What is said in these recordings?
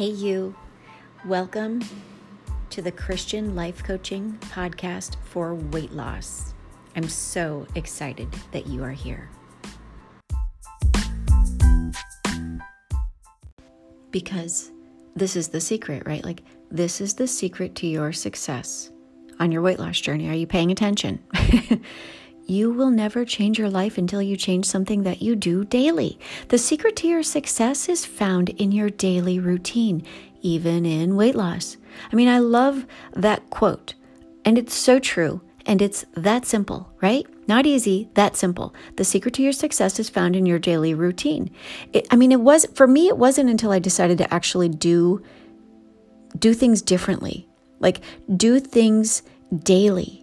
Hey, you. Welcome to the Christian Life Coaching Podcast for Weight Loss. I'm so excited that you are here. Because this is the secret, right? Like, this is the secret to your success on your weight loss journey. Are you paying attention? you will never change your life until you change something that you do daily. The secret to your success is found in your daily routine, even in weight loss. I mean, I love that quote, and it's so true. And it's that simple, right? Not easy, that simple. The secret to your success is found in your daily routine. It, I mean, it was for me. It wasn't until I decided to actually do do things differently, like do things daily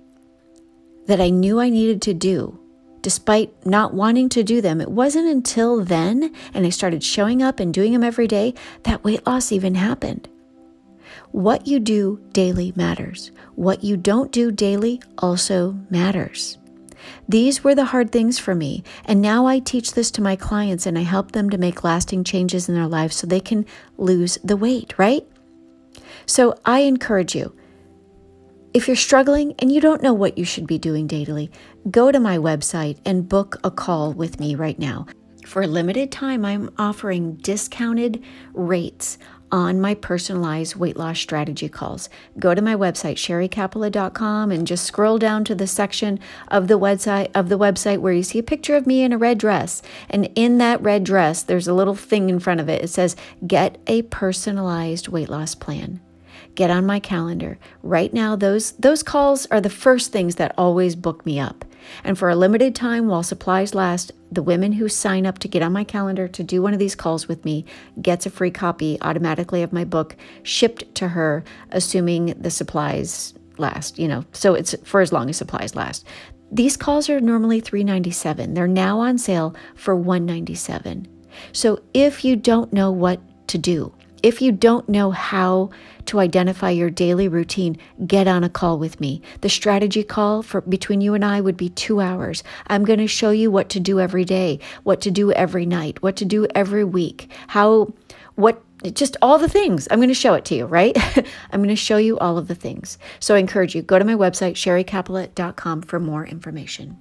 that I knew I needed to do, despite not wanting to do them. It wasn't until then, and I started showing up and doing them every day, that weight loss even happened. What you do daily matters. What you don't do daily also matters. These were the hard things for me, and now I teach this to my clients and I help them to make lasting changes in their lives so they can lose the weight, right? So I encourage you if you're struggling and you don't know what you should be doing daily, go to my website and book a call with me right now. For a limited time, I'm offering discounted rates on my personalized weight loss strategy calls. Go to my website sherrycapella.com and just scroll down to the section of the website of the website where you see a picture of me in a red dress. And in that red dress, there's a little thing in front of it. It says, "Get a personalized weight loss plan." Get on my calendar. Right now, those, those calls are the first things that always book me up. And for a limited time while supplies last, the women who sign up to get on my calendar to do one of these calls with me gets a free copy automatically of my book shipped to her, assuming the supplies last, you know, so it's for as long as supplies last. These calls are normally 397. They're now on sale for 197. So if you don't know what to do, if you don't know how to identify your daily routine, get on a call with me. The strategy call for between you and I would be 2 hours. I'm going to show you what to do every day, what to do every night, what to do every week, how what just all the things. I'm going to show it to you, right? I'm going to show you all of the things. So I encourage you go to my website sherrycapella.com for more information.